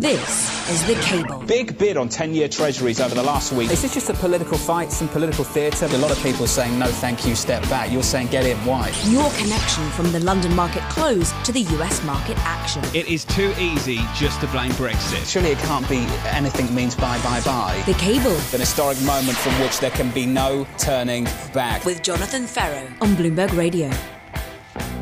This is The Cable. Big bid on 10 year treasuries over the last week. Is this just a political fight, some political theatre? A lot of people are saying, no, thank you, step back. You're saying, get in. Why? Your connection from the London market close to the US market action. It is too easy just to blame Brexit. Surely it can't be anything means bye, bye, bye. The Cable. An historic moment from which there can be no turning back. With Jonathan Ferro on Bloomberg Radio.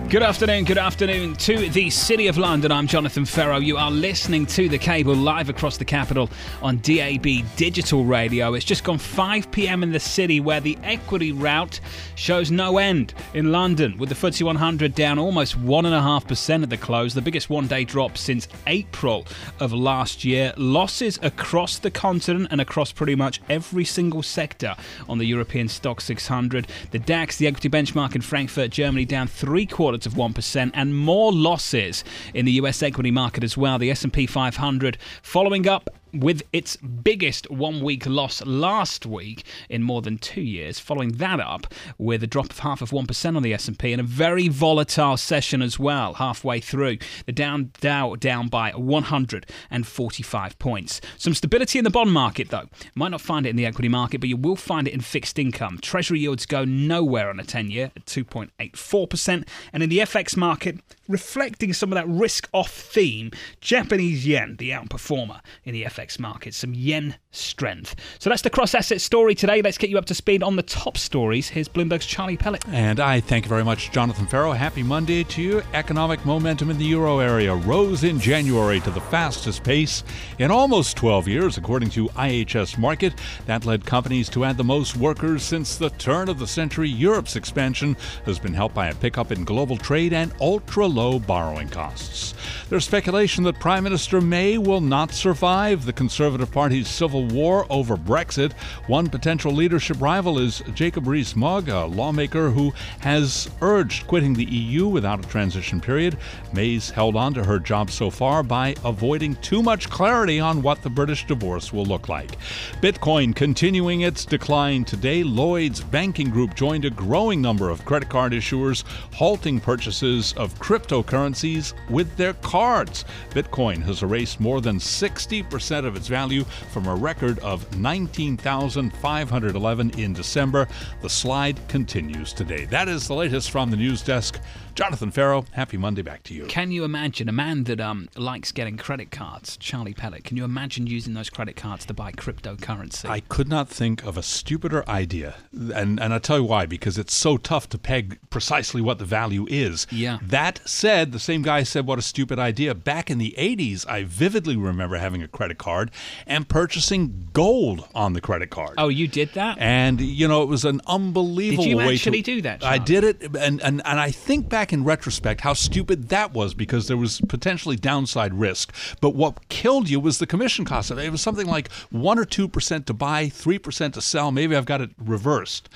Good afternoon, good afternoon to the City of London. I'm Jonathan Ferro. You are listening to the cable live across the capital on DAB digital radio. It's just gone 5 pm in the city where the equity route shows no end in London, with the FTSE 100 down almost 1.5% at the close, the biggest one day drop since April of last year. Losses across the continent and across pretty much every single sector on the European Stoxx 600. The DAX, the equity benchmark in Frankfurt, Germany, down three quarters of 1% and more losses in the US equity market as well. The S&P 500 following up with its biggest one week loss last week in more than two years. Following that up with a drop of half of 1% on the S&P and a very volatile session as well halfway through. The down Dow down by 145 points. Some stability in the bond market though. Might not find it in the equity market but you will find it in fixed income. Treasury yields go nowhere on a 10 year at 2.84% and in the FX market reflecting some of that risk off theme Japanese yen the outperformer in the FX market some yen strength so that's the cross asset story today let's get you up to speed on the top stories here's Bloomberg's Charlie Pellet And I thank you very much, Jonathan Ferro. Happy Monday to you. Economic momentum in the euro area rose in January to the fastest pace in almost 12 years, according to IHS Markit. That led companies to add the most workers since the turn of the century. Europe's expansion has been helped by a pickup in global trade and ultra low borrowing costs. There's speculation that Prime Minister May will not survive the Conservative Party's civil war over Brexit. One potential leadership rival is Jacob Rees-Mogg, a lawmaker who has urged quitting the EU without a transition period. May's held on to her job so far by avoiding too much clarity on what the British divorce will look like. Bitcoin continuing its decline today. Lloyd's Banking Group joined a growing number of credit card issuers halting purchases of cryptocurrencies with their cards. Bitcoin has erased more than 60% of its value from a record of 19,511 in December. The slide continues today. That is the latest from the news desk. Jonathan Ferro, happy Monday back to you. Can you imagine a man that um, likes getting credit cards, Charlie Pellet? Can you imagine using those credit cards to buy cryptocurrency? I could not think of a stupider idea. And and I'll tell you why, because it's so tough to peg precisely what the value is. Yeah. That said, the same guy said what a stupid idea. Back in the 80s, I vividly remember having a credit card and purchasing gold on the credit card. oh, you did that? And you know, it was an unbelievable Did you way actually to do that, I did it and, and and I think back in retrospect how stupid that was because there was potentially downside risk. But what killed you was the commission cost. It was something like 1 or 2% to buy, 3% to sell. Maybe I've got it reversed.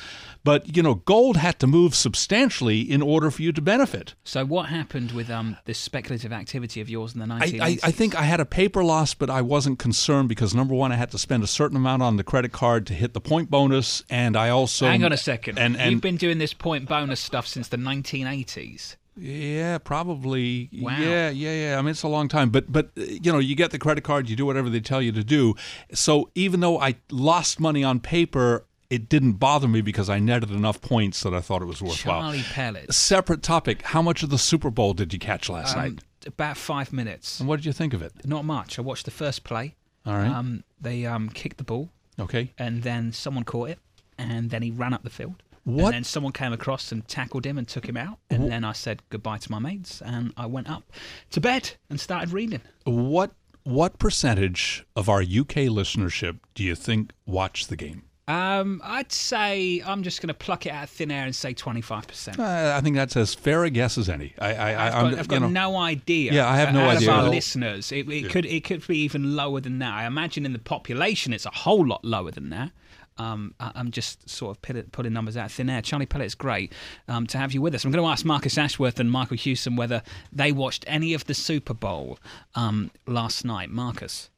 But you know, gold had to move substantially in order for you to benefit. So what happened with um, this speculative activity of yours in the I, 1980s? I, I think I had a paper loss, but I wasn't concerned because number one, I had to spend a certain amount on the credit card to hit the point bonus, and I also Hang on a second. And, and You've been doing this point bonus stuff since the 1980s. Yeah, probably. Wow. Yeah, yeah, yeah. I mean, it's a long time, but but you know, you get the credit card, you do whatever they tell you to do. So even though I lost money on paper, it didn't bother me because I netted enough points that I thought it was worthwhile. Charlie Pellet. Separate topic. How much of the Super Bowl did you catch last Um, night? about five minutes. And what did you think of it? Not much. I watched the first play. All right. Um, they um, kicked the ball, okay. and then someone caught it, and then he ran up the field. What? And then someone came across and tackled him and took him out. And then I said goodbye to my mates, and I went up to bed and started reading. What what percentage of our UK listenership do you think watched the game? Um, I'd say I'm just going to pluck it out of thin air and say 25%. Uh, I think that's as fair a guess as any. I, I, I I've got, I've you got know, no idea. Yeah, I have no out idea Of our all. listeners, it, it could it could be even lower than that. I imagine in the population, it's a whole lot lower than that. Um, I, I'm just sort of put- putting numbers out of thin air. Charlie Pellet's great um, to have you with us. I'm going to ask Marcus Ashworth and Michael Hewson whether they watched any of the Super Bowl um, last night. Marcus,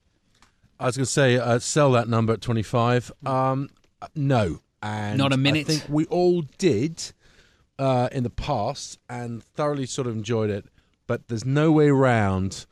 I was going to say uh, sell that number at 25. Um, no. And Not a minute? I think we all did uh, in the past and thoroughly sort of enjoyed it, but there's no way around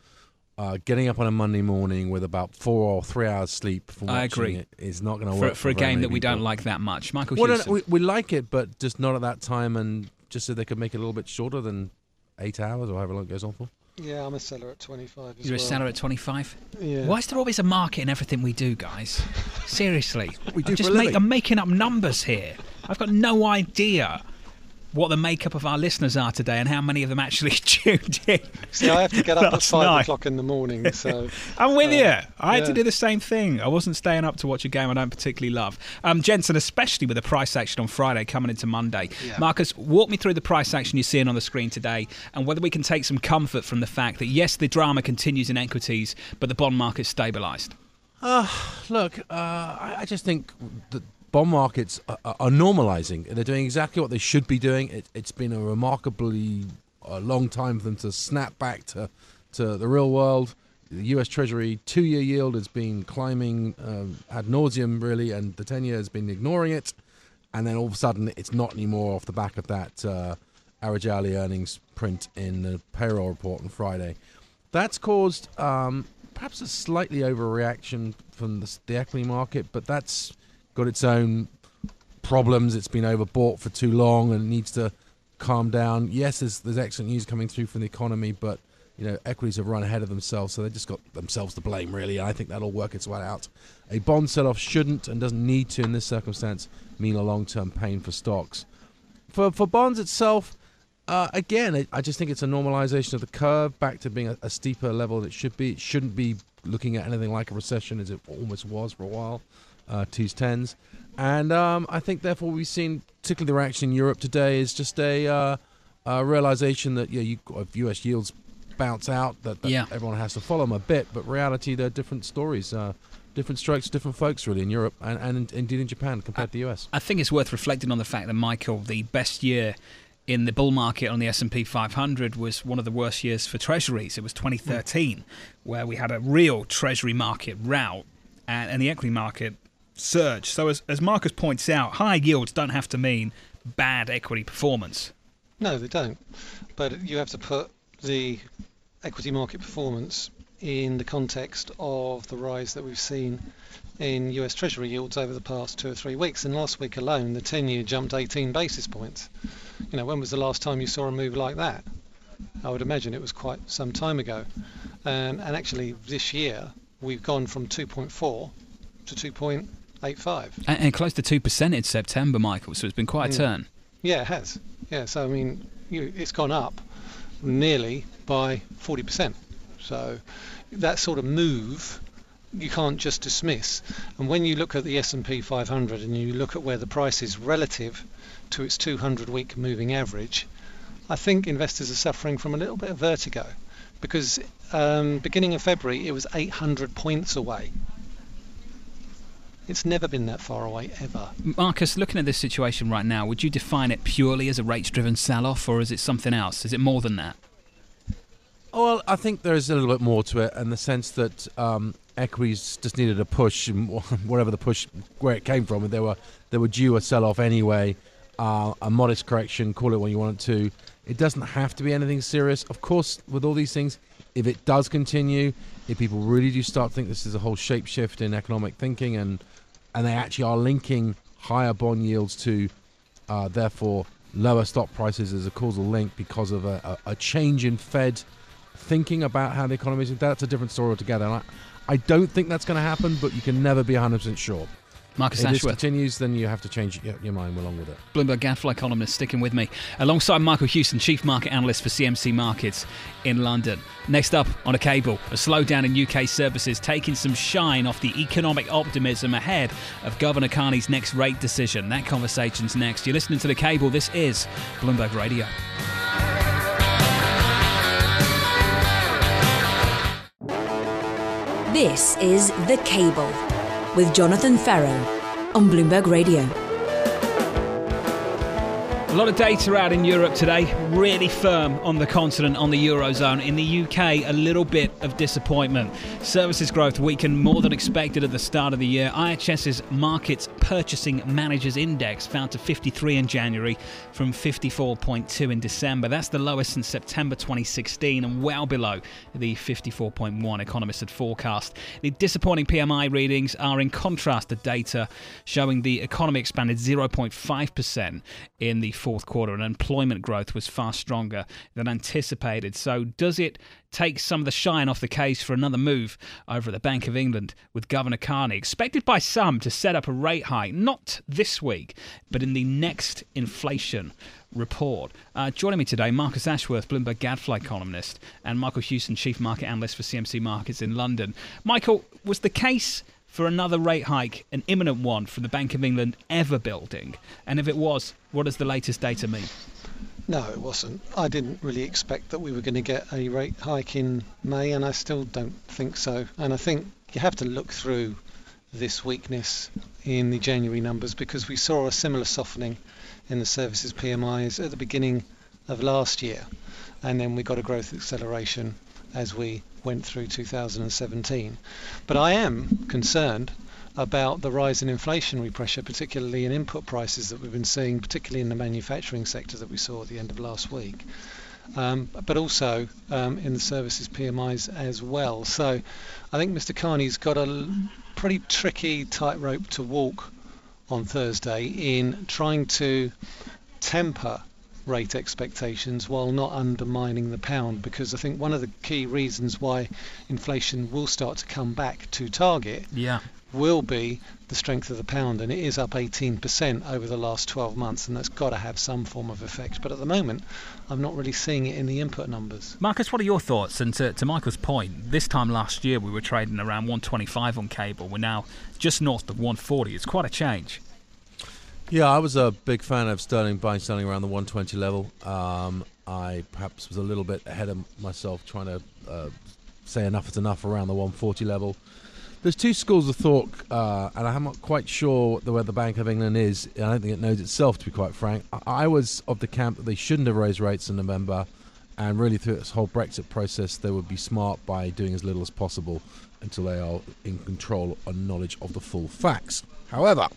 uh, getting up on a Monday morning with about four or three hours sleep from I agree. it is not going to work for a game that we don't like that much. Michael Well, no, we, we like it, but just not at that time, and just so they could make it a little bit shorter than eight hours or however long it goes on for. Yeah, I'm a seller at 25 as You're a seller at 25? Yeah. Why is there always a market in everything we do, guys? Seriously. We do I'm just a living. I'm making up numbers here. I've got no idea what the makeup of our listeners are today and how many of them actually tuned in. See, I have to get up at five night. o'clock in the morning, so I'm with Uh, you. I had to do the same thing. I wasn't staying up to watch a game I don't particularly love. Um, Jensen, especially with the price action on Friday coming into Monday. Yeah. Marcus, walk me through the price action you're seeing on the screen today and whether we can take some comfort from the fact that, yes, the drama continues in equities, but the bond market's stabilised. Look, uh, I, I just think the bond markets are, are normalizing. They're doing exactly what they should be doing. It, it's been a remarkably long time for them to snap back to, to the real world. The U.S. Treasury two-year yield has been climbing um, ad nauseum, really, and the ten-year has been ignoring it. And then all of a sudden, it's not anymore off the back of that uh, average hourly earnings print in the payroll report on Friday. That's caused um, perhaps a slightly overreaction from the, the equity market, but that's got its own problems. It's been overbought for too long and needs to calm down. Yes, there's, there's excellent news coming through from the economy, but you know equities have run ahead of themselves, so they just got themselves to blame, really. I think that'll work its way out. A bond sell-off shouldn't and doesn't need to, in this circumstance, mean a long-term pain for stocks. For for bonds itself, uh, again, I just think it's a normalization of the curve back to being a, a steeper level than it should be. It shouldn't be looking at anything like a recession as it almost was for a while, uh, twos, tens. And um, I think, therefore, we've seen, particularly the reaction in Europe today, is just a, uh, a realization that yeah, you, if US yields bounce out, that, that Yeah. everyone has to follow them a bit. But reality, they're different stories. Uh, different strokes, different folks, really, in Europe and, and indeed in Japan compared to the US. I think it's worth reflecting on the fact that Michael, the best year in the bull market on the S&P 500 was one of the worst years for treasuries. It was 2013 where we had a real treasury market rout and, and the equity market surge. So as, as Marcus points out, high yields don't have to mean bad equity performance. no, they don't. But you have to put the equity market performance in the context of the rise that we've seen in US Treasury yields over the past two or three weeks. And last week alone, the 10-year jumped 18 basis points. You know, when was the last time you saw a move like that? I would imagine it was quite some time ago. Um, and actually, this year we've gone from 2.4 to 2.85. And, and close to 2% in September, Michael, so it's been quite a Mm. turn. Yeah, it has. Yeah, so I mean, you, it's gone up nearly by 40%. So that sort of move you can't just dismiss. And when you look at the S&P 500 and you look at where the price is relative to its 200-week moving average, I think investors are suffering from a little bit of vertigo because um, beginning of February it was 800 points away. It's never been that far away ever. Marcus, looking at this situation right now, would you define it purely as a rates-driven sell-off or is it something else? Is it more than that? Well, I think there is a little bit more to it in the sense that um, equities just needed a push, and whatever the push, where it came from, they were they were due a sell-off anyway, uh, a modest correction, call it what you want it to. It doesn't have to be anything serious. Of course, with all these things, if it does continue, if people really do start to think this is a whole shape shift in economic thinking, and and they actually are linking higher bond yields to, uh, therefore, lower stock prices as a causal link because of a, a, a change in Fed thinking about how the economy is. That's a different story altogether. And I, I don't think that's going to happen, but you can never be 100% sure. Marcus if this Ashworth. continues, then you have to change your, your mind along with it. Bloomberg Gadfly columnist sticking with me, alongside Michael Hewson, Chief Market Analyst for CMC Markets in London. Next up on a cable, a slowdown in UK services taking some shine off the economic optimism ahead of Governor Carney's next rate decision. That conversation's next. You're listening to the cable. This is Bloomberg Radio. This is The Cable with Jonathan Ferro on Bloomberg Radio. A lot of data out in Europe today, really firm on the continent, on the Eurozone. In the UK, a little bit of disappointment. Services growth weakened more than expected at the start of the year. IHS's Markets Purchasing Managers Index fell to 53 in January from 54.2 in December. That's the lowest since September 2016 and well below the 54.1 economists had forecast. The disappointing PMI readings are in contrast to data showing the economy expanded 0.5% in the fourth quarter, and employment growth was far stronger than anticipated. So, does it take some of the shine off the case for another move over at the Bank of England with Governor Carney, expected by some to set up a rate hike, not this week, but in the next inflation report. Uh, joining me today, Marcus Ashworth, Bloomberg Gadfly columnist, and Michael Hewson, Chief Market Analyst for CMC Markets in London. Michael, was the case for another rate hike, an imminent one from the Bank of England, ever building? And if it was, what does the latest data mean? No, it wasn't. I didn't really expect that we were going to get a rate hike in May, and I still don't think so. And I think you have to look through this weakness in the January numbers because we saw a similar softening in the services PMIs at the beginning of last year, and then we got a growth acceleration as we went through 2017. But I am concerned about the rise in inflationary pressure, particularly in input prices that we've been seeing, particularly in the manufacturing sector that we saw at the end of last week, um, but also um, in the services PMIs as well. So I think Mr. Carney's got a pretty tricky tightrope to walk on Thursday in trying to temper rate expectations while not undermining the pound because I think one of the key reasons why inflation will start to come back to target yeah. will be the strength of the pound and it is up 18% over the last 12 months and that's got to have some form of effect but at the moment I'm not really seeing it in the input numbers. Marcus, what are your thoughts? And to, to Michael's point, this time last year we were trading around 125 on cable. We're now just north of 140. It's quite a change. Yeah, I was a big fan of Sterling buying Sterling around the 120 level. Um, I perhaps was a little bit ahead of myself trying to uh, say enough is enough around the 140 level. There's two schools of thought, uh, and I'm not quite sure where the Bank of England is. I don't think it knows itself, to be quite frank. I, I was of the camp that they shouldn't have raised rates in November, and really through this whole Brexit process, they would be smart by doing as little as possible until they are in control and knowledge of the full facts. However,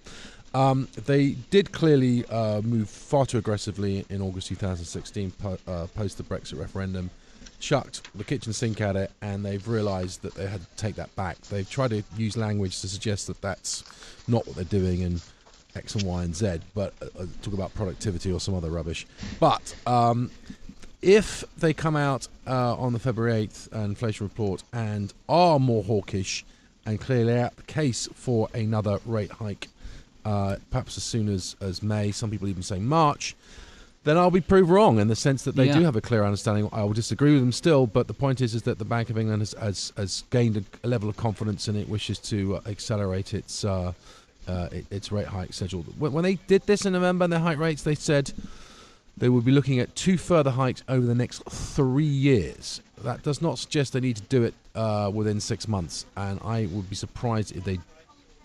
um, they did clearly uh, move far too aggressively in August 2016, po- uh, post the Brexit referendum, chucked the kitchen sink at it, and they've realised that they had to take that back. They've tried to use language to suggest that that's not what they're doing in X and Y and Z, but uh, uh talk about productivity or some other rubbish. But um, if they come out uh, on the February 8th inflation report and are more hawkish and clearly out the case for another rate hike uh, perhaps as soon as, as May, some people even say March, then I'll be proved wrong in the sense that they yeah. do have a clear understanding. I will disagree with them still, but the point is is that the Bank of England has, has, has gained a, a, level of confidence and it wishes to uh, accelerate its uh, uh, its rate hike schedule. When, when, they did this in November, and their hike rates, they said they would be looking at two further hikes over the next three years. That does not suggest they need to do it uh, within six months, and I would be surprised if they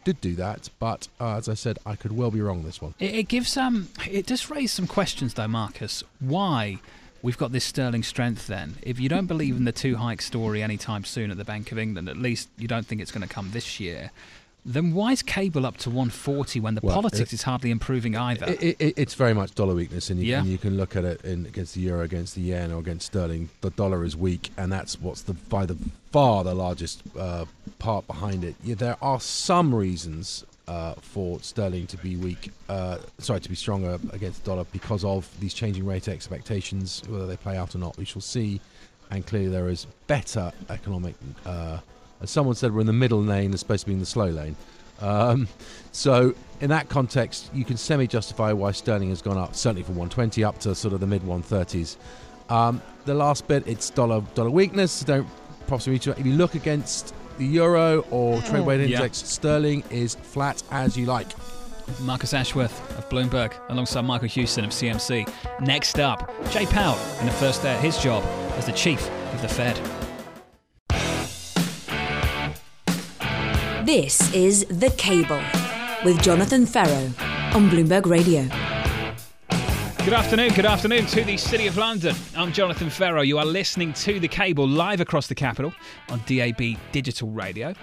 did do that, but uh, as I said, I could well be wrong this one. It, it gives um, it does raise some questions though, Marcus. Why? We've got this sterling strength then. If you don't believe in the two hike story anytime soon at the Bank of England, at least you don't think it's going to come this year, then why is cable up to 140 when the well, politics it, is hardly improving either? It, it, it's very much dollar weakness, and you, yeah. and you, can look at it in, against the euro, against the yen, or against sterling. The dollar is weak, and that's what's the by the far the largest uh, part behind it. Yeah, there are some reasons uh, for sterling to be weak, uh, sorry, to be stronger against the dollar because of these changing rate expectations. Whether they play out or not, we shall see. And clearly, there is better economic uh, as someone said, we're in the middle lane, as supposed to be in the slow lane. Um, so, in that context, you can semi justify why sterling has gone up, certainly from 120 up to sort of the mid 130s. Um, the last bit, it's dollar dollar weakness. Don't possibly if you look against the euro or oh. trade weight index, yeah. sterling is flat as you like. Marcus Ashworth of Bloomberg alongside Michael Hewson of CMC. Next up, Jay Powell in the first day of his job as the chief of the Fed. This is The Cable with Jonathan Ferro on Bloomberg Radio. Good afternoon, good afternoon to the City of London. I'm Jonathan Ferro. You are listening to The Cable live across the capital on DAB Digital Radio.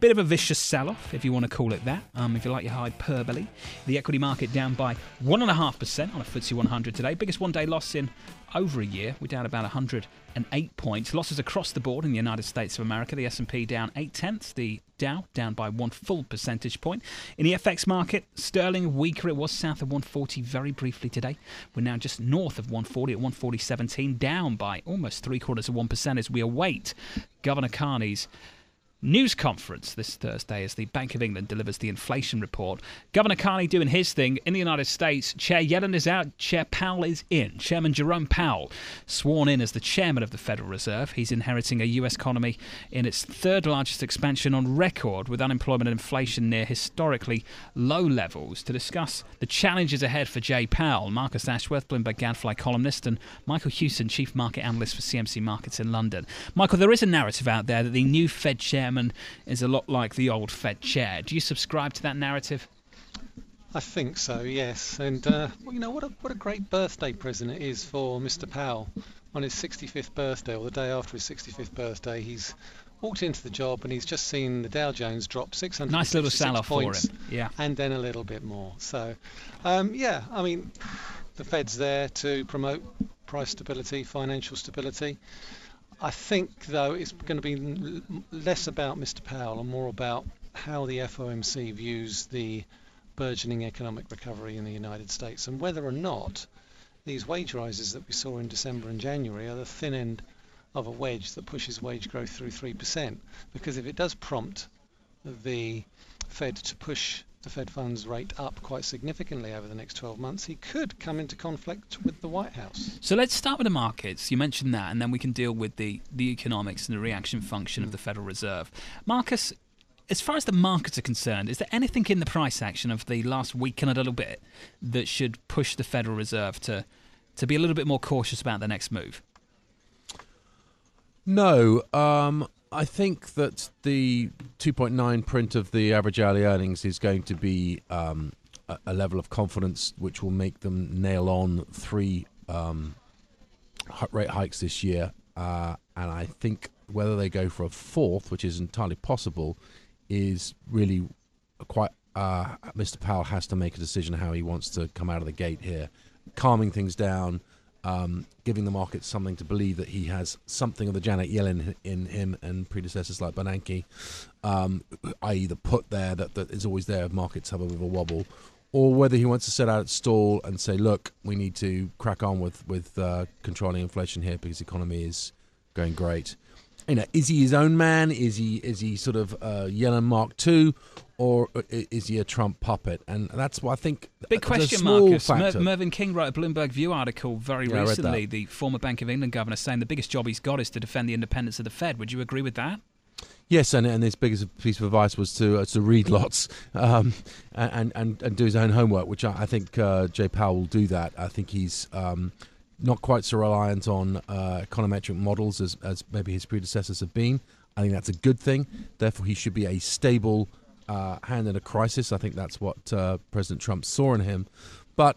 Bit of a vicious sell off, if you want to call it that, um, if you like your hyperbole. The equity market down by 1.5% on a FTSE 100 today. Biggest one day loss in over a year. We're down about 108 points. Losses across the board in the United States of America. The S&P down 8 tenths. The Dow down by one full percentage point. In the FX market, sterling weaker. It was south of 140 very briefly today. We're now just north of 140 at 140.17, down by almost three quarters of 1% as we await Governor Carney's news conference this Thursday as the Bank of England delivers the inflation report. Governor Carney doing his thing in the United States. Chair Yellen is out, Chair Powell is in. Chairman Jerome Powell sworn in as the chairman of the Federal Reserve. He's inheriting a US economy in its third largest expansion on record with unemployment and inflation near historically low levels. To discuss the challenges ahead for Jay Powell, Marcus Ashworth, Bloomberg Gadfly columnist, and Michael Hewson, chief market analyst for CMC Markets in London. Michael, there is a narrative out there that the new Fed chairman is a lot like the old Fed chair. Do you subscribe to that narrative? I think so, yes. And uh, well, you know what a what a great birthday present it is for Mr. Powell on his 65th birthday or the day after his 65th birthday. He's walked into the job and he's just seen the Dow Jones drop 600 Nice little sell-off for him. Yeah. and then a little bit more. So, um, yeah, I mean, the Fed's there to promote price stability, financial stability. I think, though, it's going to be less about Mr. Powell and more about how the FOMC views the burgeoning economic recovery in the United States and whether or not these wage rises that we saw in December and January are the thin end of a wedge that pushes wage growth through 3%. Because if it does prompt the Fed to push the Fed funds rate up quite significantly over the next 12 months, he could come into conflict with the White House. So let's start with the markets. You mentioned that, and then we can deal with the, the economics and the reaction function of the Federal Reserve. Marcus, as far as the markets are concerned, is there anything in the price action of the last week and a little bit that should push the Federal Reserve to, to be a little bit more cautious about the next move? No, um, I think that the 2.9 print of the average hourly earnings is going to be um, a, a level of confidence which will make them nail on three um, rate hikes this year. Uh, and I think whether they go for a fourth, which is entirely possible, is really quite. Uh, Mr. Powell has to make a decision how he wants to come out of the gate here, calming things down, um, giving the market something to believe that he has something of the Janet Yellen in him and predecessors like Bernanke, um, i.e. the put there that, that is always there if markets have a bit of a wobble, or whether he wants to set out at stall and say, look, we need to crack on with, with uh, controlling inflation here because the economy is going great. You know, is he his own man? Is he is he sort of uh, Yellen Mark II, or is he a Trump puppet? And that's what I think. Big question, Marcus. Mer- Mervyn King wrote a Bloomberg View article very Yeah, recently, the former Bank of England governor, saying the biggest job he's got is to defend the independence of the Fed. Would you agree with that? Yes, and, and his biggest piece of advice was to uh, to read lots um, and, and and do his own homework, which I, I think uh, Jay Powell will do that. I think he's um, not quite so reliant on uh, econometric models as, as maybe his predecessors have been. I think that's a good thing. Therefore, he should be a stable uh, hand in a crisis. I think that's what uh, President Trump saw in him. But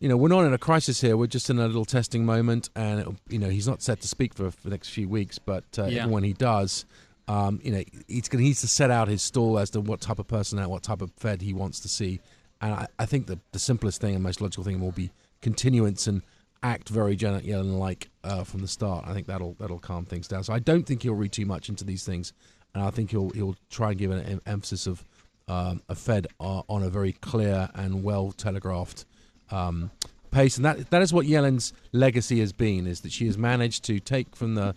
you know, we're not in a crisis here. We're just in a little testing moment, and it'll, you know, he's not set to speak for, for the next few weeks. But uh, Yeah. even when he does, um, you know, he's going to needs to set out his stall as to what type of person and what type of Fed he wants to see. And I, I think the, the simplest thing and most logical thing will be continuance and act very Janet Yellen like uh, from the start. I think that'll that'll calm things down. So I don't think he'll read too much into these things, and I think he'll he'll try and give an em- emphasis of um, a Fed uh, on a very clear and well telegraphed um, pace, and that that is what Yellen's legacy has been: is that she has managed to take from the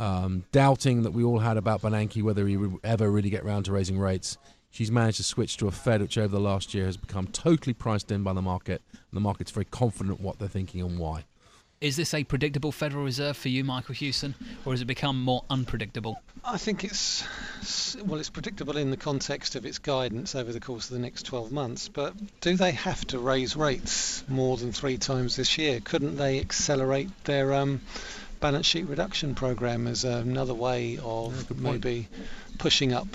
um, doubting that we all had about Bernanke whether he would ever really get round to raising rates. She's managed to switch to a Fed which over the last year has become totally priced in by the market, and the market's very confident what they're thinking and why. Is this a predictable Federal Reserve for you, Michael Hewson, or has it become more unpredictable? I think it's well, it's predictable in the context of its guidance over the course of the next 12 months. But do they have to raise rates more than three times this year? Couldn't they accelerate their um, balance sheet reduction program is another way of maybe pushing up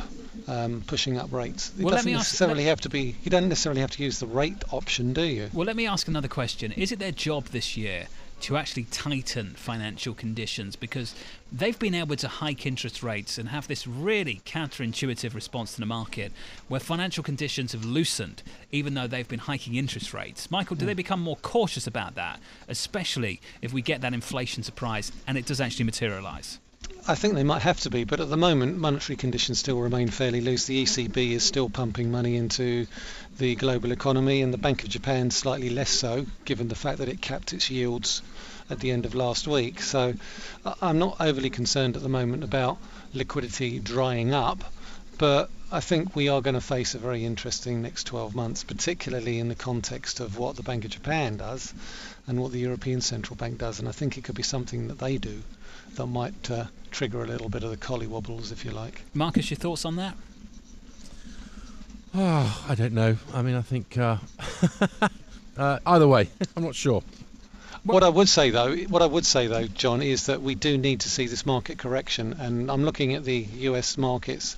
um, pushing up rates. It well, doesn't ask- necessarily have to be. You don't necessarily have to use the rate option, do you? Well, let me ask another question. Is it their job this year to actually tighten financial conditions? Because they've been able to hike interest rates and have this really counterintuitive response to the market where financial conditions have loosened, even though they've been hiking interest rates. Michael, do they hmm. become more cautious about that, especially if we get that inflation surprise and it does actually materialise? I think they might have to be, but at the moment, monetary conditions still remain fairly loose. The ECB is still pumping money into the global economy, and the Bank of Japan slightly less so, given the fact that it capped its yields at the end of last week. So I'm not overly concerned at the moment about liquidity drying up, but I think we are going to face a very interesting next 12 months, particularly in the context of what the Bank of Japan does and what the European Central Bank does. And I think it could be something that they do that might uh, trigger a little bit of the collie wobbles, if you like. Marcus, your thoughts on that? Oh, I don't know. I mean, I think uh, uh, either way, I'm not sure. What I would say though, what I would say though, John, is that we do need to see this market correction, and I'm looking at the U.S. markets,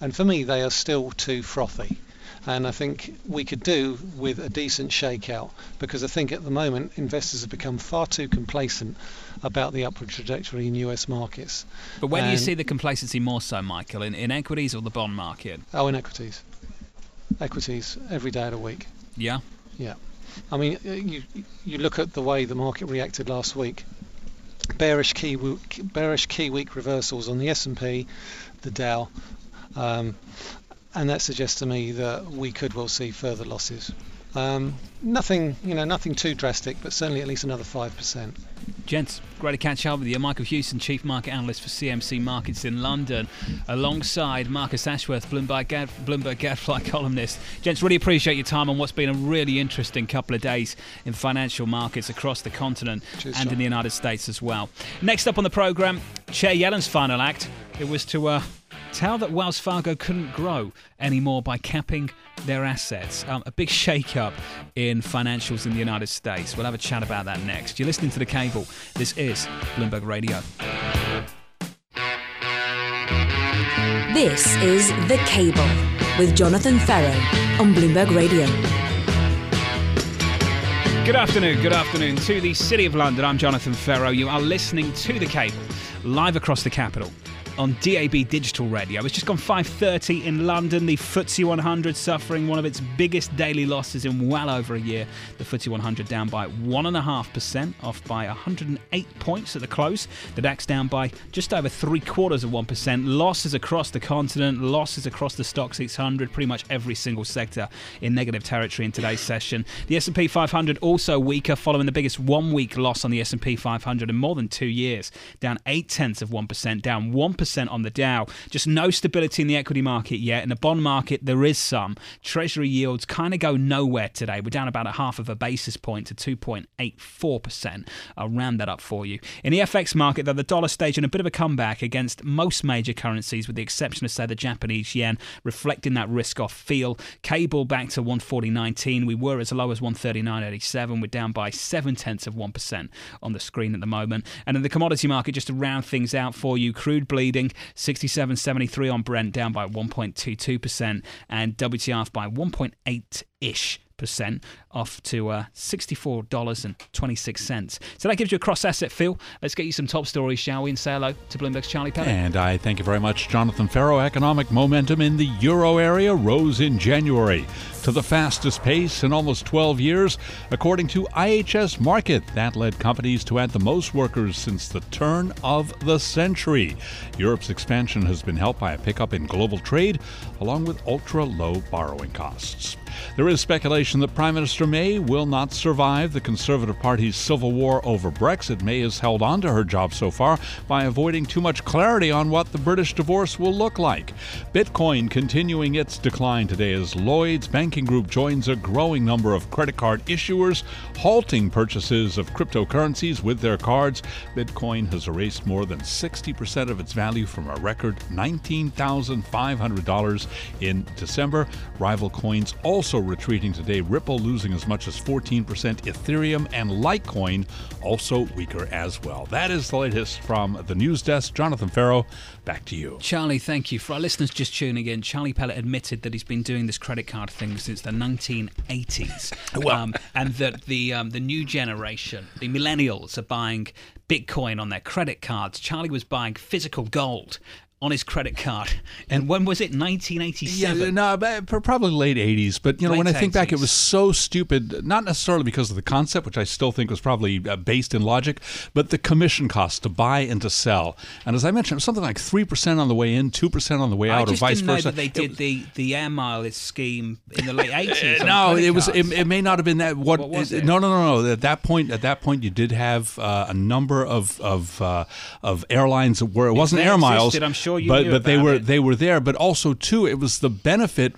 and for me they are still too frothy, and I think we could do with a decent shakeout because I think at the moment investors have become far too complacent about the upward trajectory in U.S. markets. But where do you see the complacency more so, Michael? In, in equities or the bond market? Oh, in equities, equities every day of the week. Yeah. Yeah, I mean, uh, you you look at the way the market reacted last week. Bearish key week, bearish key week reversals on the S&P, the Dow, um, and that suggests to me that we could well see further losses. Um, nothing, you know, nothing too drastic, but certainly at least another five percent. Gents, great to catch up with you. Michael Hewson, Chief Market Analyst for CMC Markets in London, alongside Marcus Ashworth, Bloomberg, Gad- Bloomberg Gadfly columnist. Gents, really appreciate your time on what's been a really interesting couple of days in financial markets across the continent Cheers, and in the United States as well. Next up on the programme, Chair Yellen's final act. It was to uh, tell that Wells Fargo couldn't grow anymore by capping their assets. Um, a big shake-up in financials in the United States. We'll have a chat about that next. You're listening to The Cable. This is Bloomberg Radio. This is The Cable with Jonathan Ferro on Bloomberg Radio. Good afternoon, good afternoon to the City of London. I'm Jonathan Ferro. You are listening to The Cable, live across the capital on DAB Digital Radio. It's just gone 5.30 in London. The FTSE 100 suffering one of its biggest daily losses in well over a year. The FTSE 100 down by 1.5%, off by 108 points at the close. The DAX down by just over three quarters of 1%. Losses across the continent, losses across the Stoxx 600, pretty much every single sector in negative territory in today's session. The S&P 500 also weaker, following the biggest one-week loss on the S&P 500 in more than two years, down eight tenths of one percent, down one percent on the Dow. Just no stability in the equity market yet. In the bond market, there is some. Treasury yields kind of go nowhere today. We're down about a half of a basis point to 2.84 percent. I'll round that up for you. In the FX market, though, the dollar staging a bit of a comeback against most major currencies, with the exception of say the Japanese yen, reflecting that risk-off feel. Cable back to 140.19. We were as low as 139.87. We're down by seven tenths of one percent on the screen at the moment. And in the commodity market, just to round things out for you, crude bleeding 67.73 on Brent, down by 1.22 percent, and WTI by 1.8 ish percent off to uh, $64.26. So that gives you a cross asset feel. Let's get you some top stories, shall we? And say hello to Bloomberg's Charlie. And I thank you very much, Jonathan Ferro. Economic momentum in the euro area rose in January to the fastest pace in almost 12 years, according to IHS Markit. That led companies to add the most workers since the turn of the century. Europe's expansion has been helped by a pickup in global trade, along with ultra low borrowing costs. There is speculation that Prime Minister May will not survive the Conservative Party's civil war over Brexit. May has held on to her job so far by avoiding too much clarity on what the British divorce will look like. Bitcoin continuing its decline today as Lloyd's Banking Group joins a growing number of credit card issuers, halting purchases of cryptocurrencies with their cards. Bitcoin has erased more than 60% of its value from a record $19,500 in December. Rival coins also retreating today today. Ripple losing as much as 14%. Ethereum and Litecoin also weaker as well. That is the latest from the news desk. Jonathan Ferro, back to you. Charlie, thank you. For our listeners just tuning in, Charlie Pellet admitted that he's been doing this credit card thing since the 1980s. Well- um, and that the um, the new generation, the millennials, are buying Bitcoin on their credit cards. Charlie was buying physical gold on his credit card. And when was it? 1987. Yeah, no, but probably late '80s. But you know, when I Late think back, it was so stupid. Not necessarily because of the concept, which I still think was probably uh, based in logic, but the commission cost to buy and to sell. And as I mentioned, it was something like three percent on the way in, two percent on the way out, or vice didn't know versa. that they did was- the, the air mileage scheme in the late 80s. on no, it was. It, it may not have been that. What? What was it-? No, no, no, no. At that point, at that point, you did have uh, a number of of uh, of airlines where it wasn't air miles. existed, I'm sure you but but they were it. they were there. But also too, it was the benefit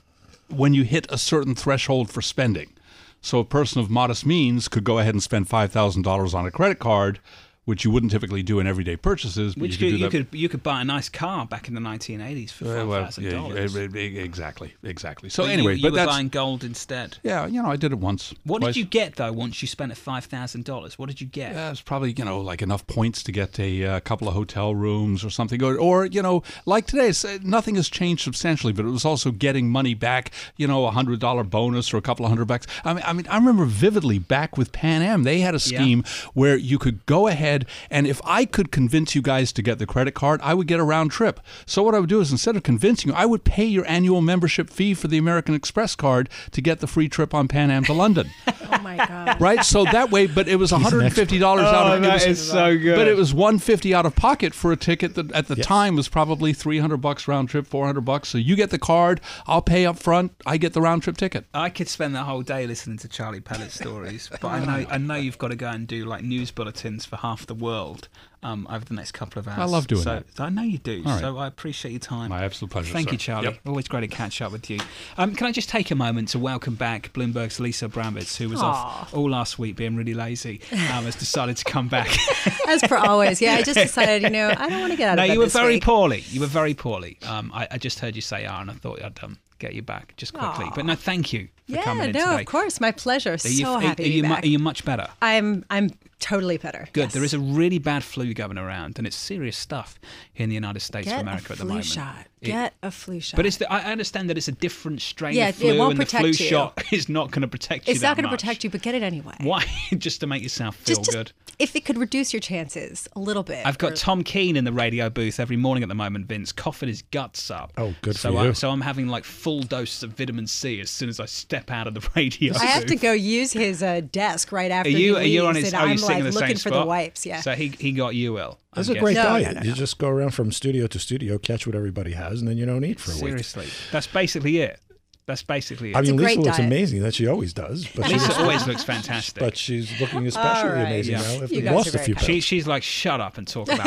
when you hit a certain threshold for spending. So a person of modest means could go ahead and spend five thousand dollars on a credit card, which you wouldn't typically do in everyday purchases. But Which you you, could, you could you could buy a nice car back in the 1980s for five well, thousand yeah, dollars. exactly, exactly. So But anyway, you, but were that's buying gold instead. yeah, you know, I did it once. What twice. did you get though once you spent five thousand dollars? What did you get? Yeah, it's probably you know like enough points to get a uh, couple of hotel rooms or something, or, or you know like today, uh, nothing has changed substantially, but it was also getting money back, you know, a hundred dollar bonus or a couple of hundred bucks. I mean, I mean, I remember vividly back with Pan Am, they had a Yeah. scheme where you could go ahead and if I could convince you guys to get the credit card, I would get a round trip. So what I would do is instead of convincing you, I would pay your annual membership fee for the American Express card to get the free trip on Pan Am to London. Oh my god. right? So that way, but it was one hundred and fifty dollars out of Oh, that it was, is so good. But it was one fifty out of pocket for a ticket that at the time was probably three hundred bucks round trip, four hundred bucks. So you get the card, I'll pay up front, I get the round trip ticket. I could spend the whole day listening to Charlie Pellet stories, but I know I know you've got to go and do like news bulletins for half the world um, over the next couple of hours. I love doing so, that. I know you do. All right. So I appreciate your time. My absolute pleasure. Thank sir. you, Charlie. Yep. Always great to catch up with you. Um, can I just take a moment to welcome back Bloomberg's Lisa Abramowicz, who was off all last week being really lazy, um, has decided to come back. As per always. Yeah, I just decided, you know, I don't want to get out no, of bed No, you were this very week. poorly. You were very poorly. Um, I, I just heard you say "ah," and I thought I'd um, get you back just quickly. Aw. But no, thank you for Yeah, coming in no, today. of course, my pleasure. Are you, so are- happy are to be you mu- are you much better? I'm I'm totally better. Good. Yes. There is a really bad flu going around, and it's serious stuff here in the United States get of America at the flu moment. shot. It- Get a flu shot. but it's the, I understand that it's a different strain Yeah, of it won't and the flu protect you. shot is not going to protect you. it's not going to protect you, but get it anyway. Why? just to make yourself feel Just, just good. If it could reduce your chances a little bit. I've got or- Tom Keene in the radio booth every morning at the moment, Vince, coughing his guts up. Oh, good so for I, you. so I'm having like full doses of vitamin C as soon as I step out of the radio. I have to go use his uh, desk right after Are you, he are you on his? and Oh, I'm you're sitting like in the looking same for spot. the wipes. Yeah. So he he got you ill. That's a great. No, diet. no, no, You just go around from studio to studio, catch what everybody has, and then you don't eat for a week. Seriously, that's basically it. That's basically it. I mean, a Lisa great looks diet. amazing. That she always does, but she's, Lisa always looks fantastic. but she's looking especially All right. amazing Yeah. now. If You we guys lost a few kind. she, pounds. she's like, shut up and talk about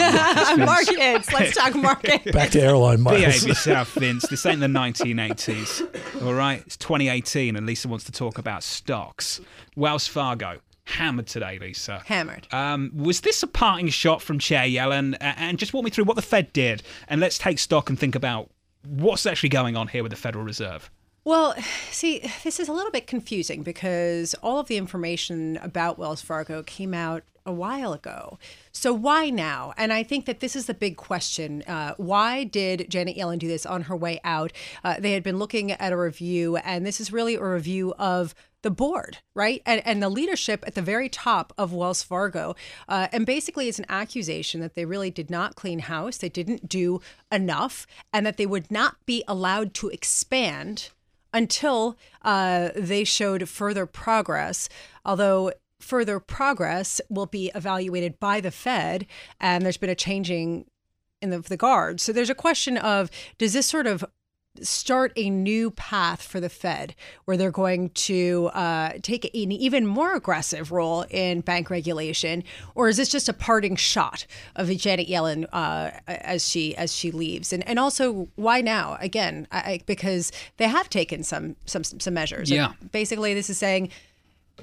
markets. Markets. Let's talk markets. Back to airline miles. Behave yourself, Vince. This ain't the 1980s. All right? It's 2018, and Lisa wants to talk about stocks. Wells Fargo. Hammered today, Lisa. Hammered. Um, was this a parting shot from Chair Yellen? A- And just walk me through what the Fed did, and let's take stock and think about what's actually going on here with the Federal Reserve. Well, see, this is a little bit confusing because all of the information about Wells Fargo came out a while ago. So why now? And I think that this is the big question. Uh, why did Janet Yellen do this on her way out? Uh, they had been looking at a review, and this is really a review of the board, right? And, and the leadership at the very top of Wells Fargo. Uh, and basically, it's an accusation that they really did not clean house, they didn't do enough, and that they would not be allowed to expand until uh, they showed further progress. Although further progress will be evaluated by the Fed, and there's been a changing in the, the guard. So there's a question of does this sort of start a new path for the Fed where they're going to uh, take an even more aggressive role in bank regulation, or is this just a parting shot of Janet Yellen uh, as she as she leaves? And and also why now? Again, I, because they have taken some some some measures. Yeah. basically, this is saying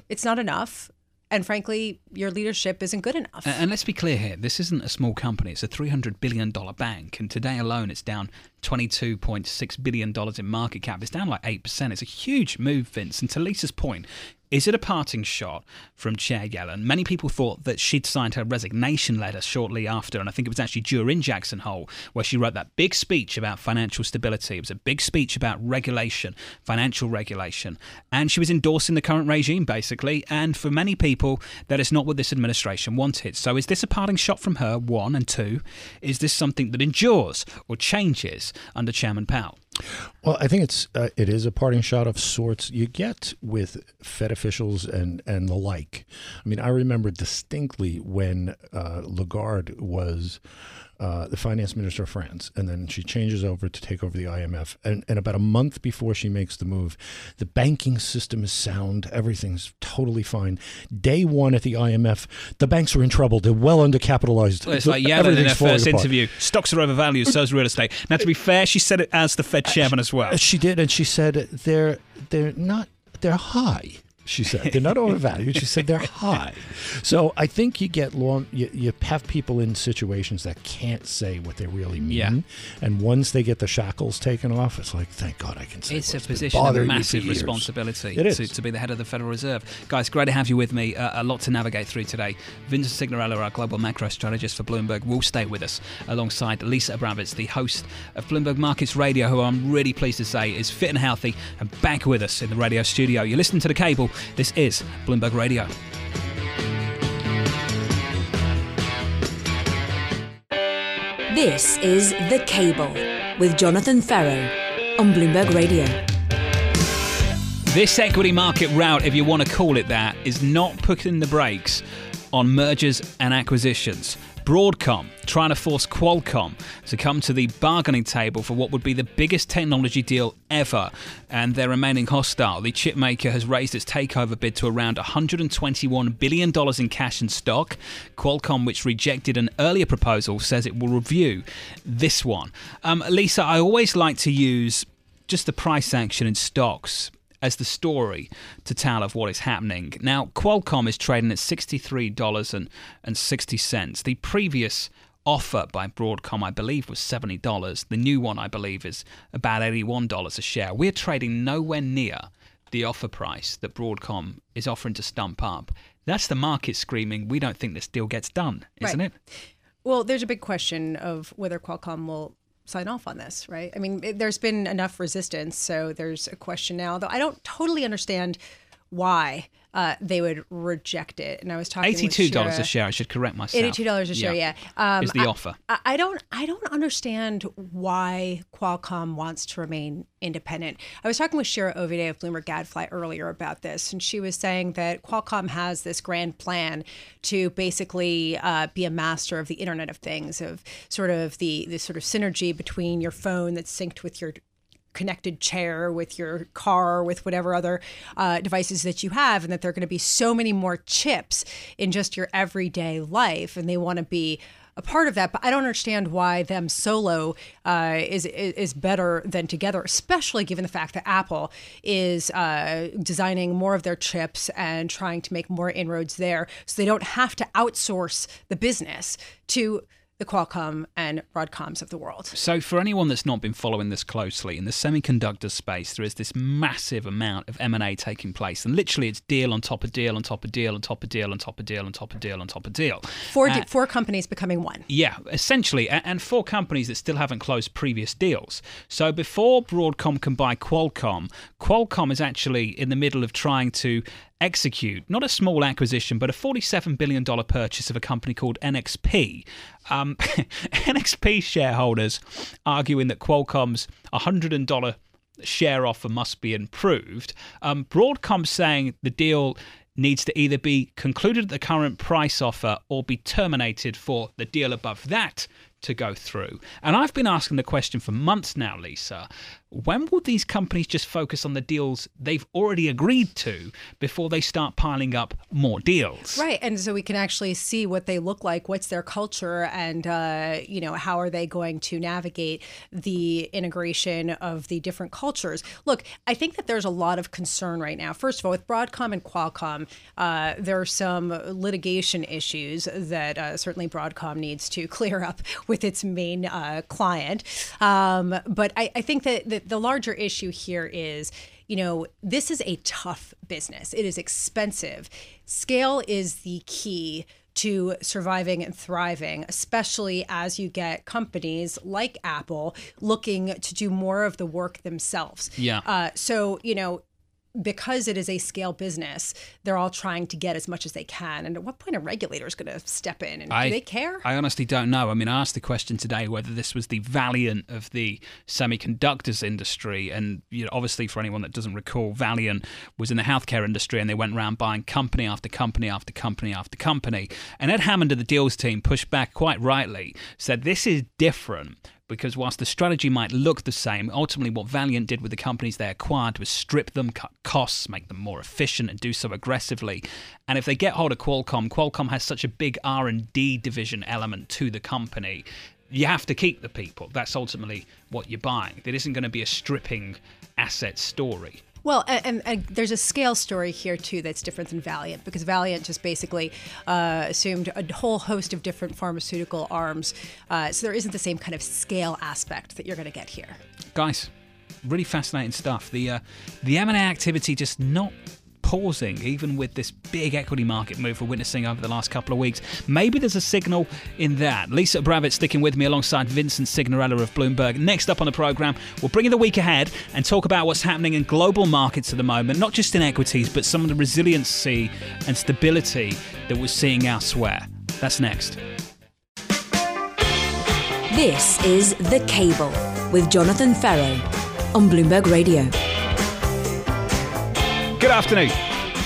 it's not enough. And frankly, your leadership isn't good enough. And, and let's be clear here this isn't a small company, it's a $300 billion bank. And today alone, it's down $22.6 billion in market cap. It's down like 8%. It's a huge move, Vince. And to Lisa's point, is it a parting shot from Chair Yellen? Many people thought that she'd signed her resignation letter shortly after, and I think it was actually during Jackson Hole where she wrote that big speech about financial stability. It was a big speech about regulation, financial regulation, and she was endorsing the current regime basically. And for many people, that is not what this administration wanted. So, is this a parting shot from her? One and two, is this something that endures or changes under Chairman Powell? Well, I think it's uh, it is a parting shot of sorts. You get with Fed officials and and the like. I mean, I remember distinctly when uh, Lagarde was uh, the finance minister of France, and then she changes over to take over the IMF. And, and about a month before she makes the move, the banking system is sound, everything's totally fine. Day one at the IMF, the banks are in trouble. They're well undercapitalized. Well, it's like Yellen in her first apart. interview. Stocks are overvalued, so is real estate. Now, to be fair, she said it as the Fed chairman as well. She did, and she said they're they're not they're high she said. They're not overvalued. She said they're high. So I think you get long, you, you have people in situations that can't say what they really mean. Yeah. And once they get the shackles taken off, it's like, thank God I can say It's a position of massive responsibility it is. To, to, be the head of the Federal Reserve. Guys, great to have you with me. Uh, a lot to navigate through today. Vincent Cignarella, our global macro strategist for Bloomberg, will stay with us alongside Lisa Abramowicz, the host of Bloomberg Markets Radio, who I'm really pleased to say is fit and healthy and back with us in the radio studio. You're listening to The Cable. This is Bloomberg Radio. This is The Cable with Jonathan Ferro on Bloomberg Radio. This equity market route, if you want to call it that, is not putting the brakes on mergers and acquisitions. Broadcom trying to force Qualcomm to come to the bargaining table for what would be the biggest technology deal ever, and they're remaining hostile. The chipmaker has raised its takeover bid to around $121 billion in cash and stock. Qualcomm, which rejected an earlier proposal, says it will review this one. Um, Lisa, I always like to use just the price action in stocks as the story to tell of what is happening. Now, Qualcomm is trading at $63.60. The previous offer by Broadcom, I believe, was $70. The new one, I believe, is about $81 a share. We're trading nowhere near the offer price that Broadcom is offering to stump up. That's the market screaming, we don't think this deal gets done, isn't right. it? Well, there's a big question of whether Qualcomm will sign off on this, right? I mean, it, there's been enough resistance, so there's a question now. Though I don't totally understand why uh, they would reject it. And I was talking eighty-two dollars a share. I should correct myself. Eighty-two dollars a share. Yeah, yeah. Um, is the I, offer. I, don't. I don't understand why Qualcomm wants to remain independent. I was talking with Shira Ovide of Bloomberg Gadfly earlier about this, and she was saying that Qualcomm has this grand plan to basically uh, be a master of the Internet of Things, of sort of the the sort of synergy between your phone that's synced with your connected chair, with your car, with whatever other uh, devices that you have, and that there are going to be so many more chips in just your everyday life, and they want to be a part of that. But I don't understand why them solo uh, is, is better than together, especially given the fact that Apple is uh, designing more of their chips and trying to make more inroads there, so they don't have to outsource the business to the Qualcomm and Broadcoms of the world. So, for anyone that's not been following this closely, in the semiconductor space, there is this massive amount of M&A taking place, and literally it's deal on top of deal on top of deal on top of deal on top of deal on top of deal on top of deal. Four, uh, four companies becoming one. Yeah, essentially, and four companies that still haven't closed previous deals. So, before Broadcom can buy Qualcomm, Qualcomm is actually in the middle of trying to execute not a small acquisition, but a $47 billion purchase of a company called NXP. Um, NXP shareholders arguing that Qualcomm's $100 share offer must be improved. Um, Broadcom saying the deal needs to either be concluded at the current price offer or be terminated for the deal above that to go through. And I've been asking the question for months now, Lisa when will these companies just focus on the deals they've already agreed to before they start piling up more deals? Right, and so we can actually see what they look like, what's their culture, and uh, you know how are they going to navigate the integration of the different cultures. Look, I think that there's a lot of concern right now. First of all, with Broadcom and Qualcomm, uh, there are some litigation issues that uh, certainly Broadcom needs to clear up with its main uh, client. Um, but I, I think that, that the larger issue here is you know, this is a tough business. It is expensive. Scale is the key to surviving and thriving, especially as you get companies like Apple looking to do more of the work themselves. Yeah. Uh, so, you know, because it is a scale business, they're all trying to get as much as they can. And at what point are regulators going to step in? And I, do they care? I honestly don't know. I mean, I asked the question today whether this was the Valeant of the semiconductors industry. And you know, obviously, for anyone that doesn't recall, Valeant was in the healthcare industry and they went around buying company after company after company after company. And Ed Hammond of the deals team pushed back quite rightly, said this is different because whilst the strategy might look the same, ultimately what Valeant did with the companies they acquired was strip them, cut costs, make them more efficient, and do so aggressively. And if they get hold of Qualcomm, Qualcomm has such a big R&D division element to the company. You have to keep the people. That's ultimately what you're buying. It isn't going to be a stripping asset story. Well, and, and, there's a scale story here too that's different than Valeant because Valeant just basically uh, assumed a whole host of different pharmaceutical arms, uh, so there isn't the same kind of scale aspect that you're going to get here. Guys, really fascinating stuff. The uh, the M&A activity just not pausing, even with this big equity market move we're witnessing over the last couple of weeks. Maybe there's a signal in that. Lisa Bravett sticking with me alongside Vincent Cignarella of Bloomberg. Next up on the program, we'll bring you the week ahead and talk about what's happening in global markets at the moment, not just in equities, but some of the resiliency and stability that we're seeing elsewhere. That's next. This is The Cable with Jonathan Ferro on Bloomberg Radio. Good afternoon.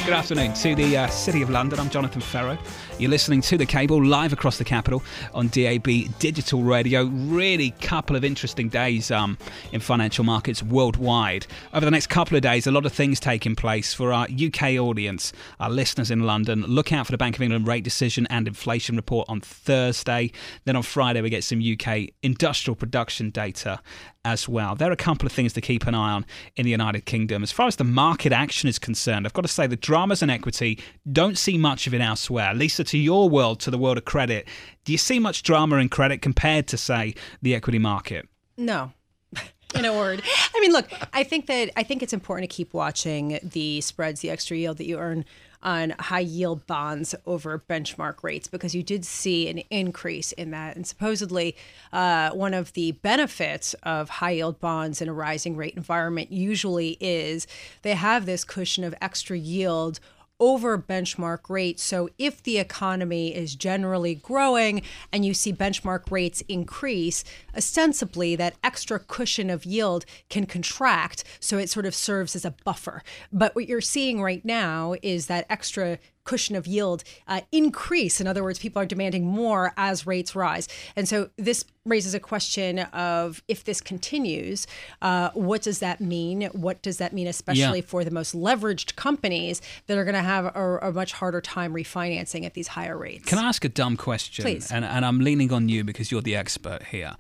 Good afternoon to the uh, City of London. I'm Jonathan Ferro. You're listening to The Cable live across the capital on DAB Digital Radio. Really, couple of interesting days um, in financial markets worldwide. Over the next couple of days, a lot of things taking place for our UK audience, our listeners in London. Look out for the Bank of England rate decision and inflation report on Thursday. Then on Friday, we get some UK industrial production data as well. There are a couple of things to keep an eye on in the United Kingdom. As far as the market action is concerned, I've got to say the dramas and equity don't see much of it elsewhere. Lisa, to your world, to the world of credit, do you see much drama in credit compared to, say, the equity market? No. in a word. I mean, look, I think that I think it's important to keep watching the spreads, the extra yield that you earn on high yield bonds over benchmark rates because you did see an increase in that. And supposedly, uh, one of the benefits of high yield bonds in a rising rate environment usually is they have this cushion of extra yield over benchmark rates. So if the economy is generally growing and you see benchmark rates increase, ostensibly that extra cushion of yield can contract. So it sort of serves as a buffer. But what you're seeing right now is that extra cushion of yield uh, increase. In other words, people are demanding more as rates rise. And so this raises a question of if this continues, uh, what does that mean? What does that mean, especially yeah. for the most leveraged companies that are going to have a, a, much harder time refinancing at these higher rates? Can I ask a dumb question? Please. And, and I'm leaning on you because you're the expert here.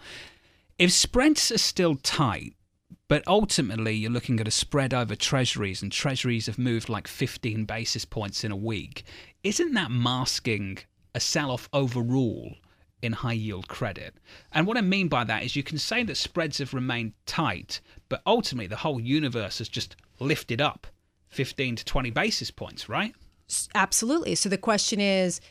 If spreads are still tight, but ultimately, you're looking at a spread over treasuries, and treasuries have moved like 15 basis points in a week. Isn't that masking a sell off overall in high yield credit? And what I mean by that is you can say that spreads have remained tight, but ultimately, the whole universe has just lifted up 15 to 20 basis points, right? Absolutely. So the question is,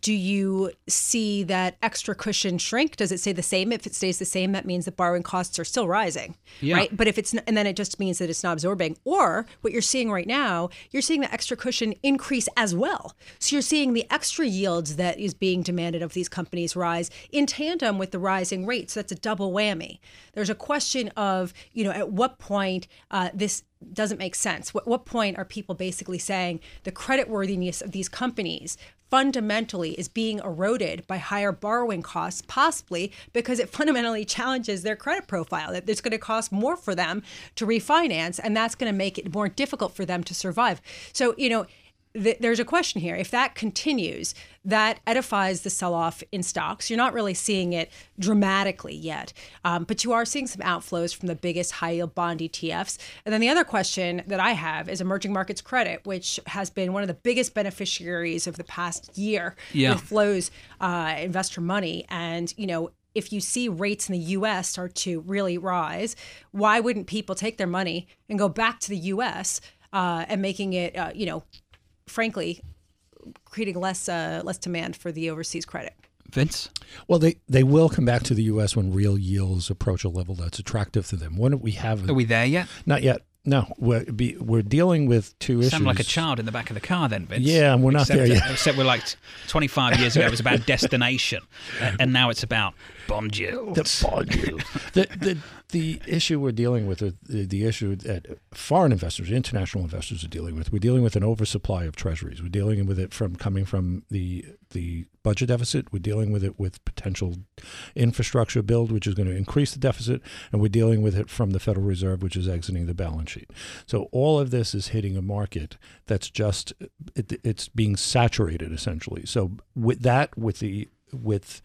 do you see that extra cushion shrink? Does it stay the same? If it stays the same, that means that borrowing costs are still rising, yeah. right? But if it's and then it just means that it's not absorbing. Or what you're seeing right now, you're seeing the extra cushion increase as well. So you're seeing the extra yields that is being demanded of these companies rise in tandem with the rising rates. So that's a double whammy. There's a question of you know at what point uh, this doesn't make sense. What, what point are people basically saying the credit worthiness of these companies fundamentally is being eroded by higher borrowing costs, possibly because it fundamentally challenges their credit profile. That it's going to cost more for them to refinance, and that's going to make it more difficult for them to survive. So, you know, th- there's a question here. If that continues, that edifies the sell off in stocks. You're not really seeing it dramatically yet, um, but you are seeing some outflows from the biggest high yield bond ETFs. And then the other question that I have is emerging markets credit, which has been one of the biggest beneficiaries of the past year Yeah. with flows, uh, investor money. And, you know, if you see rates in the US start to really rise, why wouldn't people take their money and go back to the US uh, and making it, uh, you know, frankly, creating less uh, less demand for the overseas credit? Vince? Well, they, they will come back to the U.S. when real yields approach a level that's attractive to them. When do we have Are we there yet? not yet. No, we're be, we're dealing with two issues. Sound like a child in the back of the car, then, Vince. Yeah, and we're not except, there yet. Except we're like 25 years ago, it was about destination, and now it's about bond yields. the bond yield. the, the the issue we're dealing with, the, the issue that foreign investors, international investors are dealing with, we're dealing with an oversupply of treasuries. We're dealing with it from coming from the the budget deficit. We're dealing with it with potential infrastructure build, which is going to increase the deficit, and we're dealing with it from the Federal Reserve, which is exiting the balance sheet. So all of this is hitting a market that's just it, it's being saturated essentially. So with that, with the with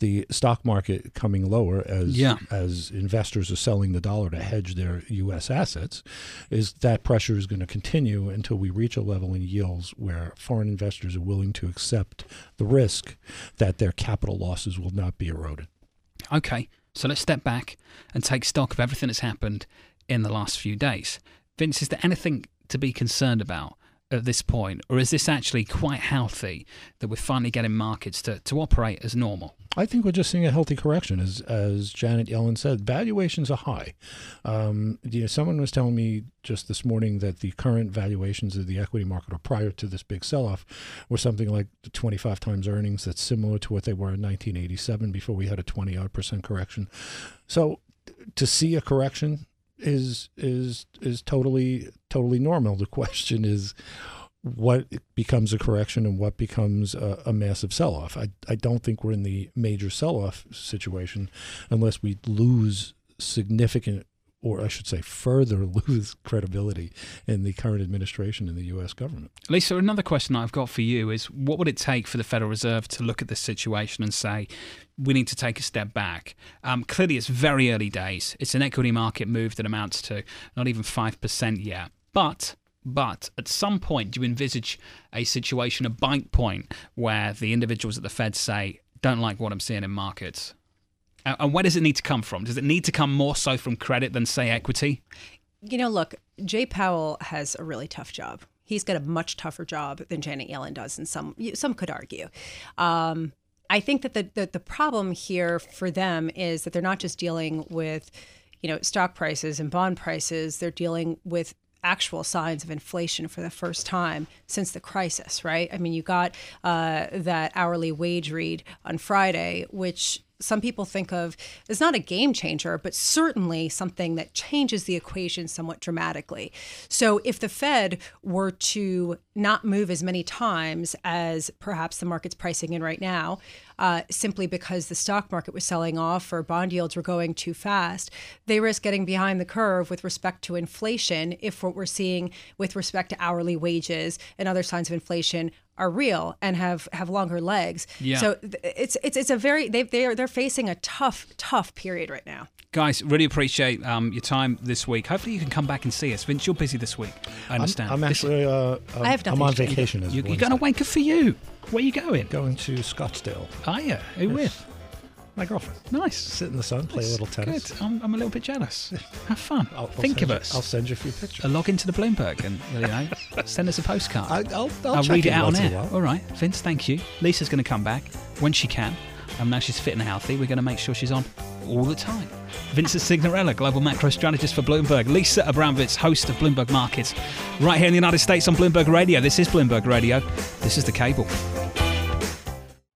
the stock market coming lower as Yeah. as investors are selling the dollar to hedge their U.S. assets, is that pressure is going to continue until we reach a level in yields where foreign investors are willing to accept the risk that their capital losses will not be eroded. Okay, so let's step back and take stock of everything that's happened in the last few days. Vince, is there anything to be concerned about at this point, or is this actually quite healthy that we're finally getting markets to, to operate as normal? I think we're just seeing a healthy correction, as as Janet Yellen said. Valuations are high. Um, you know, someone was telling me just this morning that the current valuations of the equity market, or prior to this big sell-off, were something like 25 times earnings. That's similar to what they were in 1987, before we had a 20 odd percent correction. So, to see a correction is is is totally totally normal. The question is what becomes a correction and what becomes a, a massive sell-off. I, I don't think we're in the major sell-off situation unless we lose significant or I should say further lose credibility in the current administration in the US government. Lisa, another question I've got for you is what would it take for the Federal Reserve to look at this situation and say, we need to take a step back? Um, clearly, it's very early days. It's an equity market move that amounts to not even 5% yet. But but at some point, do you envisage a situation, a bite point, where the individuals at the Fed say, don't like what I'm seeing in markets? And and where does it need to come from? Does it need to come more so from credit than, say, equity? You know, look, Jay Powell has a really tough job. He's got a much tougher job than Janet Yellen does, and some some could argue. Um, I think that the, the the problem here for them is that they're not just dealing with, you know, stock prices and bond prices. They're dealing with actual signs of inflation for the first time since the crisis, right? I mean, you got uh, that hourly wage read on Friday, which some people think of as not a game changer, but certainly something that changes the equation somewhat dramatically. So, if the Fed were to not move as many times as perhaps the market's pricing in right now, uh, simply because the stock market was selling off or bond yields were going too fast, they risk getting behind the curve with respect to inflation if what we're seeing with respect to hourly wages and other signs of inflation are real and have have longer legs. Yeah. So it's it's it's a very they they are they're facing a tough tough period right now. Guys, really appreciate um, your time this week. Hopefully, you can come back and see us. Vince, you're busy this week. I understand. I'm, I'm This- actually uh, I'm, I have I'm on vacation. As you, you're going to Good for you. Where are you going? going to Scottsdale. Are you? Who with? My girlfriend. Nice. Sit in the sun, play a little tennis. Good. I'm, I'm a little bit jealous. Have fun. I'll- I'll Think of you- us. I'll send you a few pictures. Uh, log into the Bloomberg and you know, send us a postcard. I, I'll, I'll, I'll check read it out on air. All right, Vince, thank you. Lisa's going to come back when she can. Um, now she's fit and healthy. We're going to make sure she's on all the time. Vincent Cignarella, global macro strategist for Bloomberg. Lisa Abramowicz, host of Bloomberg Markets, right here in the United States on Bloomberg Radio. This is Bloomberg Radio. This is the cable.